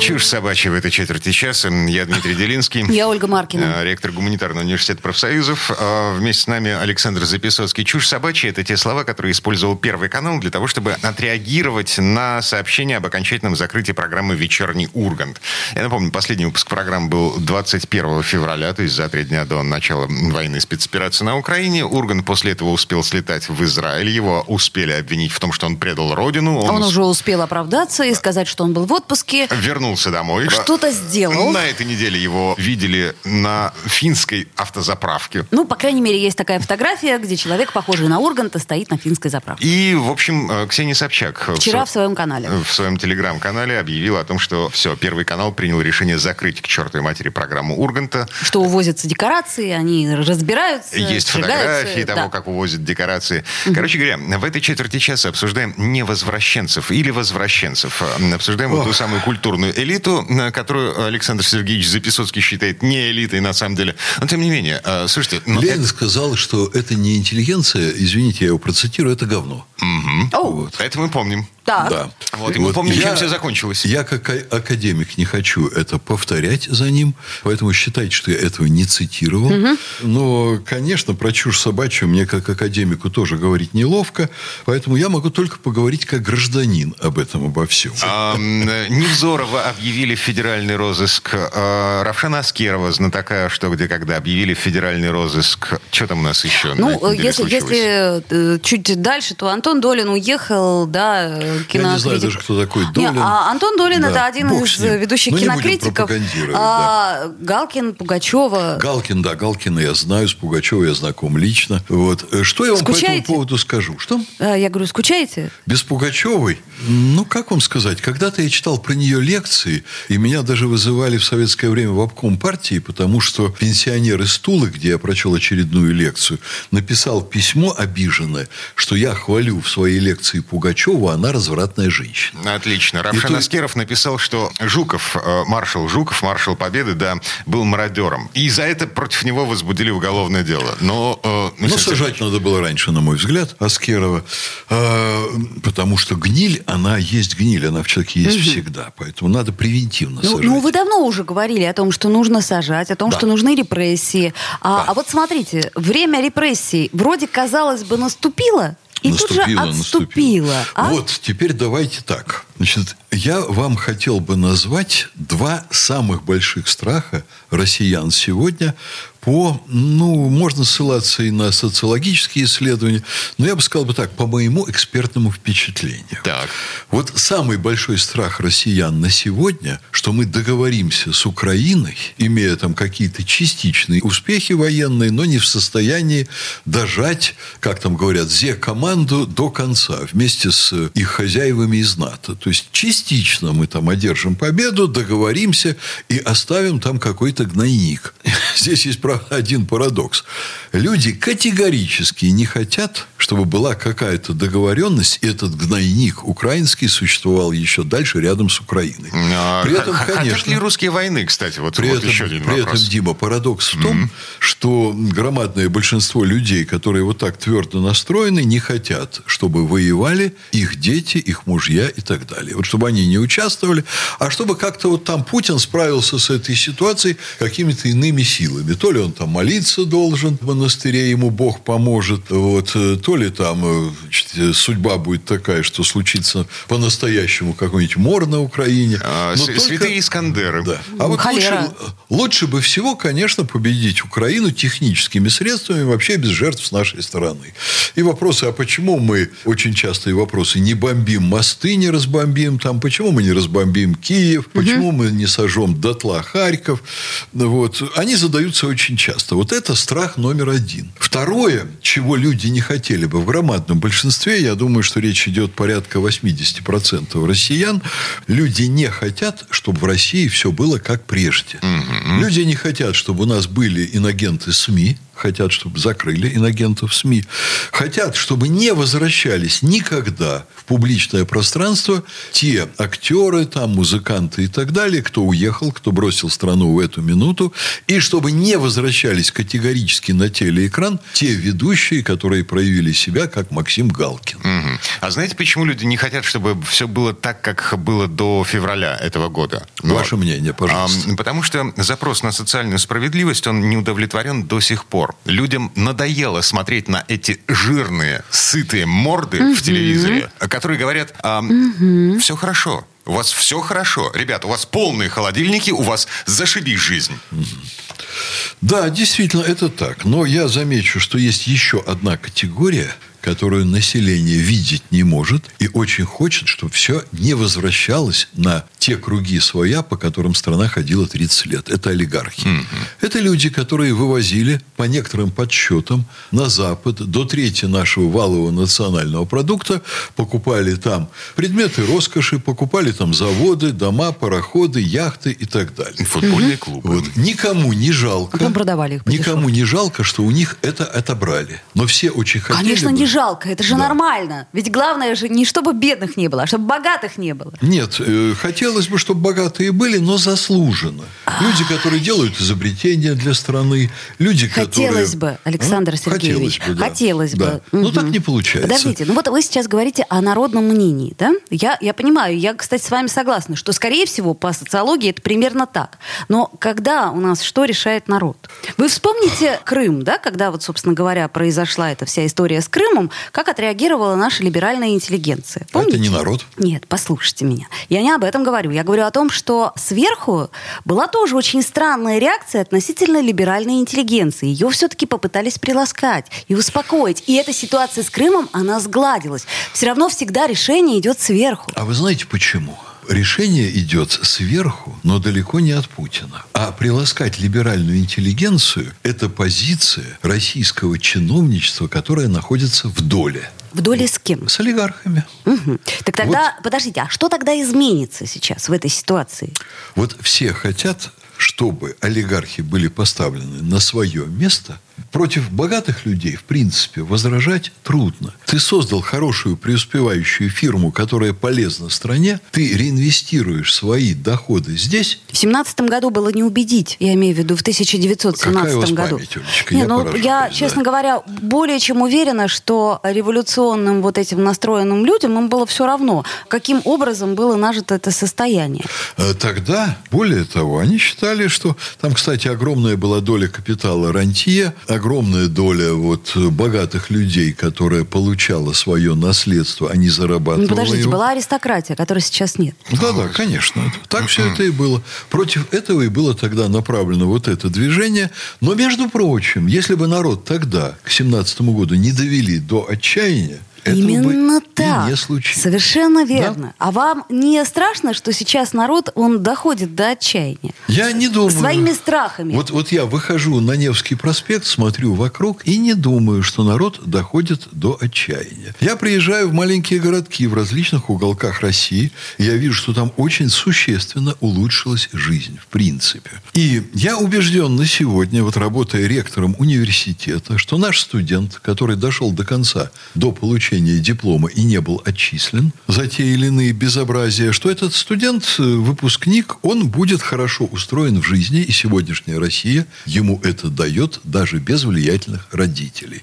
Чушь собачья в этой четверти часа. Я Дмитрий Делинский. Я Ольга Маркина. э, Ректор гуманитарного университета профсоюзов. А Вместе с нами Александр Записоцкий. Чушь собачья – это те слова, которые использовал Первый канал для того, чтобы отреагировать на сообщение об окончательном закрытии программы «Вечерний Ургант». Я напомню, последний выпуск программы был 21 февраля, то есть за три дня до начала военной спецоперации на Украине. Ургант после этого успел слетать в Израиль. Его успели обвинить в том, что он предал родину. Он уже успел оправдаться и сказать, что он был в отпуске. Вернулся домой. Что-то сделал. На этой неделе его видели на финской автозаправке. Ну, по крайней мере, есть такая фотография, где человек, похожий на Урганта, стоит на финской заправке. И, в общем, э, Ксения Собчак в Вчера сво- в своем канале. в своем телеграм-канале объявила о том, что все, Первый канал принял решение закрыть к чертовой матери программу Урганта. Что увозятся декорации, они разбираются, Есть фотографии того, Да. как увозят декорации. Короче говоря, в этой четверти часа обсуждаем не возвращенцев или возвращенцев. А Обсуждаем вот ту самую культурную элиту, которую Александр Сергеевич Записоцкий считает не элитой на самом деле. Но тем не менее, э, слушайте... ну, Ленин сказал, что это не интеллигенция, извините, я его процитирую, это говно. Оу, Вот. Это мы помним. Так. Да. Вот, и мы помним, чем все закончилось. Я как а- академик не хочу это повторять за ним, поэтому считайте, что я этого не цитировал. Но, конечно, про чушь собачью мне как академику тоже говорить неловко, поэтому я могу только поговорить как гражданин об этом, обо всем. А, э, Невзорова объявили в федеральный розыск. А, Равшана Аскерова, знатока «Что, где, когда» объявили в федеральной розыск. Что там у нас еще Ну, если, случилось? если э, чуть дальше, то Антон Долин уехал, да, э, Я не кинокритик. знаю даже, кто такой Не, Долин. а Антон Долин Да, это один бог из ведущих Ну, не будем кинокритиков. А, Галкин, Пугачева. Галкин, да, Галкина я знаю, с Пугачевой я знаком лично. Вот. Э, Что я вам по Скучаете? этому поводу скажу? Что? А, Я говорю, скучаете? Без Пугачевой? Ну, как вам сказать? Когда-то я читал про нее лекции, и меня даже вызывали в советское время в обком партии, потому что пенсионер из Тулы, где я прочел очередную лекцию, написал письмо обиженное, что я хвалю в своей лекции Пугачеву, а она развратная женщина. Отлично. Равшан Аскеров написал, что Жуков, э, маршал Жуков, маршал Победы, да, был мародером. И за это против него возбудили уголовное дело. Но, э, Ну, Сергей сажать надо было раньше, на мой взгляд, Аскерова. А, потому что гниль, она есть гниль, она в человеке есть всегда. Поэтому надо превентивно Ну, сажать. ну, вы давно уже говорили о том, что нужно сажать, о том, Да. что нужны репрессии. А, Да. а вот смотрите, время репрессий вроде, казалось бы, наступило, и тут же отступило. а? Вот, теперь давайте так. Значит, я вам хотел бы назвать два самых больших страха россиян сегодня по, ну, можно ссылаться и на социологические исследования, но я бы сказал бы так, по моему экспертному впечатлению. Так. Вот самый большой страх россиян на сегодня, что мы договоримся с Украиной, имея там какие-то частичные успехи военные, но не в состоянии дожать, как там говорят, зе-команду до конца, вместе с их хозяевами из НАТО. То есть частично мы там одержим победу, договоримся и оставим там какой-то гнойник. Здесь есть, один парадокс. Люди категорически не хотят, чтобы была какая-то договоренность, и этот гнойник украинский существовал еще дальше рядом с Украиной. А, При этом, х- хотят конечно... ли русские войны, кстати? Вот, При, вот этом, еще один при этом, вопрос. Дима, парадокс в том, что громадное большинство людей, которые вот так твердо настроены, не хотят, чтобы воевали их дети, их мужья и так далее. Вот чтобы они не участвовали, а чтобы как-то вот там Путин справился с этой ситуацией какими-то иными силами. То ли он там молиться должен в монастыре, ему Бог поможет, вот, э, то ли там э, значит, э, судьба будет такая, что случится по-настоящему какой-нибудь мор на Украине. А, Но с- только- Святые Искандеры. Да. А вот Холера. лучше, лучше бы всего, конечно, победить Украину техническими средствами, вообще без жертв с нашей стороны. И вопросы, а почему мы, очень частые вопросы, не бомбим мосты, не разбомбим там, почему мы не разбомбим Киев, почему мы не сожжем дотла Харьков, вот, они задаются очень часто. Вот это страх номер один. Второе, чего люди не хотели бы в громадном большинстве, я думаю, что речь идет порядка 80% россиян, люди не хотят, чтобы в России все было как прежде. Люди не хотят, чтобы у нас были инагенты СМИ, хотят, чтобы закрыли инагентов СМИ, хотят, чтобы не возвращались никогда в публичное пространство те актеры, там, музыканты и так далее, кто уехал, кто бросил страну в эту минуту, и чтобы не возвращались категорически на телеэкран те ведущие, которые проявили себя, как Максим Галкин. Мгм. А знаете, почему люди не хотят, чтобы все было так, как было до февраля этого года? Ваше мнение, пожалуйста. А, потому что запрос на социальную справедливость, он не удовлетворен до сих пор. Людям надоело смотреть на эти жирные, сытые морды в телевизоре, которые говорят, все хорошо, у вас все хорошо. Ребят, у вас полные холодильники, у вас зашибись жизнь. Да, действительно, это так. Но я замечу, что есть еще одна категория, которую население видеть не может и очень хочет, чтобы все не возвращалось на те круги своя, по которым страна ходила 30 лет. Это олигархи. Это люди, которые вывозили по некоторым подсчетам на Запад до трети нашего валового национального продукта, покупали там предметы роскоши, покупали там заводы, дома, пароходы, яхты и так далее. Футбольные клубы. Вот. Никому не жалко. Потом продавали их. Никому не жалко, что у них это отобрали. Но все очень хотели Конечно, бы- не жалко, это же Да. нормально. Ведь главное же не чтобы бедных не было, а чтобы богатых не было. Нет, э, хотелось бы, чтобы богатые были, но заслуженно. Люди, которые делают изобретения для страны, люди, которые... Хотелось бы, Александр А? Сергеевич, Хотелось бы, да. хотелось Да. бы. Но Мгм. так не получается. Подождите, ну вот вы сейчас говорите о народном мнении, да? Я, я понимаю, я, кстати, с вами согласна, что, скорее всего, по социологии это примерно так. Но когда у нас что решает народ? Вы вспомните Крым, да, когда вот, собственно говоря, произошла эта вся история с Крымом, как отреагировала наша либеральная интеллигенция? А это Помните? не народ. Нет, послушайте меня. Я не об этом говорю. Я говорю о том, что сверху была тоже очень странная реакция относительно либеральной интеллигенции. Ее все-таки попытались приласкать и успокоить. И эта ситуация с Крымом, она сгладилась. Все равно всегда решение идет сверху. А вы знаете почему? Решение идет сверху, но далеко не от Путина. А приласкать либеральную интеллигенцию – это позиция российского чиновничества, которая находится в доле. В доле с кем? С олигархами. Мгм. Так тогда, подождите, а что тогда изменится сейчас в этой ситуации? Вот все хотят, чтобы олигархи были поставлены на свое место. Против богатых людей, в принципе, возражать трудно. Ты создал хорошую преуспевающую фирму, которая полезна стране, ты реинвестируешь свои доходы здесь, В семнадцатом году было не убедить, я имею в виду в 1917 Какая у вас году. память, Олечка, Не, я ну, я, да. честно говоря, более чем уверена, что революционным вот этим настроенным людям им было все равно, каким образом было нажито это состояние. Э, Тогда, более того, они считали, что там, кстати, огромная была доля капитала рантье, огромная доля вот богатых людей, которая получала свое наследство, они зарабатывали Ну, подождите, его. была аристократия, которой сейчас нет. Да, да, конечно. Так все это и было. Против этого и было тогда направлено вот это движение. Но, между прочим, если бы народ тогда, к 17 году, не довели до отчаяния, этого Именно так. не случилось. Совершенно верно. А вам не страшно, что сейчас народ, он доходит до отчаяния? Я не думаю. Своими страхами. Вот, вот я выхожу на Невский проспект, смотрю вокруг и не думаю, что народ доходит до отчаяния. Я приезжаю в маленькие городки в различных уголках России, и я вижу, что там очень существенно улучшилась жизнь, в принципе. И я убежден на сегодня, вот работая ректором университета, что наш студент, который дошел до конца, до получения диплома и не был отчислен за те или иные безобразия, что этот студент, э, выпускник, он будет хорошо устроен в жизни, и сегодняшняя Россия ему это дает даже без влиятельных родителей.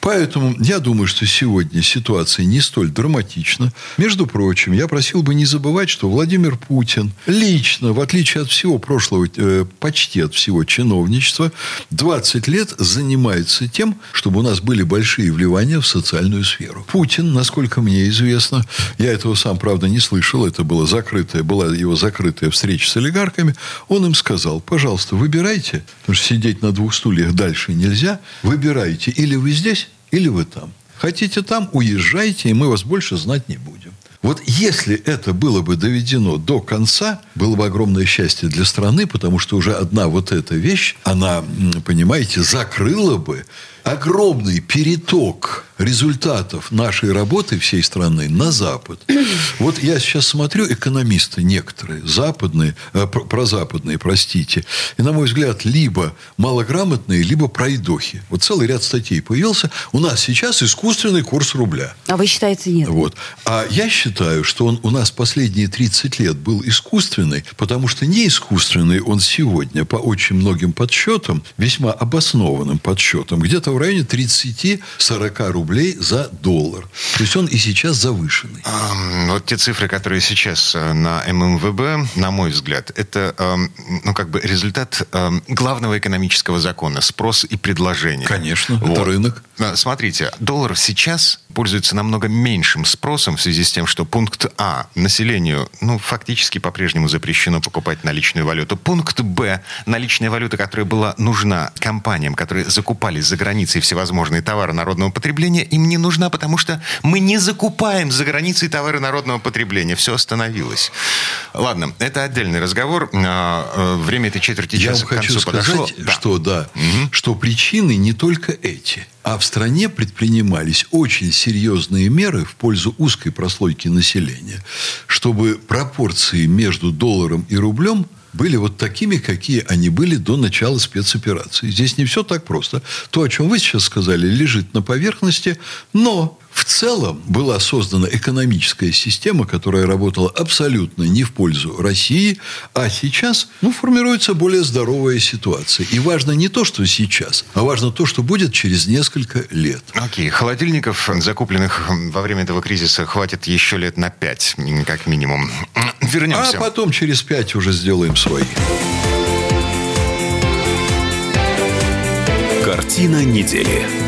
Поэтому я думаю, что сегодня ситуация не столь драматична. Между прочим, я просил бы не забывать, что Владимир Путин лично, в отличие от всего прошлого, э, почти от всего чиновничества, 20 лет занимается тем, чтобы у нас были большие вливания в социальную сферу. Путин, насколько мне известно, я этого сам, правда, не слышал, это была закрытая, была его закрытая встреча с олигархами, он им сказал, пожалуйста, выбирайте, потому что сидеть на двух стульях дальше нельзя, выбирайте, или вы здесь, или вы там. Хотите там, уезжайте, и мы вас больше знать не будем. Вот если это было бы доведено до конца, было бы огромное счастье для страны, потому что уже одна вот эта вещь, она, понимаете, закрыла бы огромный переток результатов нашей работы всей страны на Запад. Вот я сейчас смотрю экономисты некоторые, западные, э, прозападные, простите, и, на мой взгляд, либо малограмотные, либо пройдохи. Вот целый ряд статей появился. У нас сейчас искусственный курс рубля. А вы считаете нет? Вот. А я считаю, что он у нас последние 30 лет был искусственный, потому что не искусственный он сегодня по очень многим подсчетам, весьма обоснованным подсчетам, где-то в районе 30-40 рублей за доллар. То есть он и сейчас завышенный. Вот те цифры, которые сейчас э, на ММВБ, на мой взгляд, это ну, как бы результат главного экономического закона – спрос и предложение. Конечно, вот. это рынок. Смотрите, доллар сейчас пользуется намного меньшим спросом в связи с тем, что пункт А населению, ну, фактически по-прежнему запрещено покупать наличную валюту. Пункт Б наличная валюта, которая была нужна компаниям, которые закупали за границей всевозможные товары народного потребления, им не нужна, потому что мы не закупаем за границей товары народного потребления. Все остановилось. Ладно, это отдельный разговор. А, э, время этой четверти часа Я вам хочу сказать, подошло. что да, угу. что причины не только эти. А в стране предпринимались очень серьезные меры в пользу узкой прослойки населения, чтобы пропорции между долларом и рублем были вот такими, какие они были до начала спецоперации. Здесь не все так просто. То, о чем вы сейчас сказали, лежит на поверхности, но в целом была создана экономическая система, которая работала абсолютно не в пользу России, а сейчас ну, формируется более здоровая ситуация. И важно не то, что сейчас, а важно то, что будет через несколько лет. Окей. Okay. Холодильников, закупленных во время этого кризиса, хватит еще лет на пять, как минимум. Вернемся. А потом через пять уже сделаем свои. Картина недели.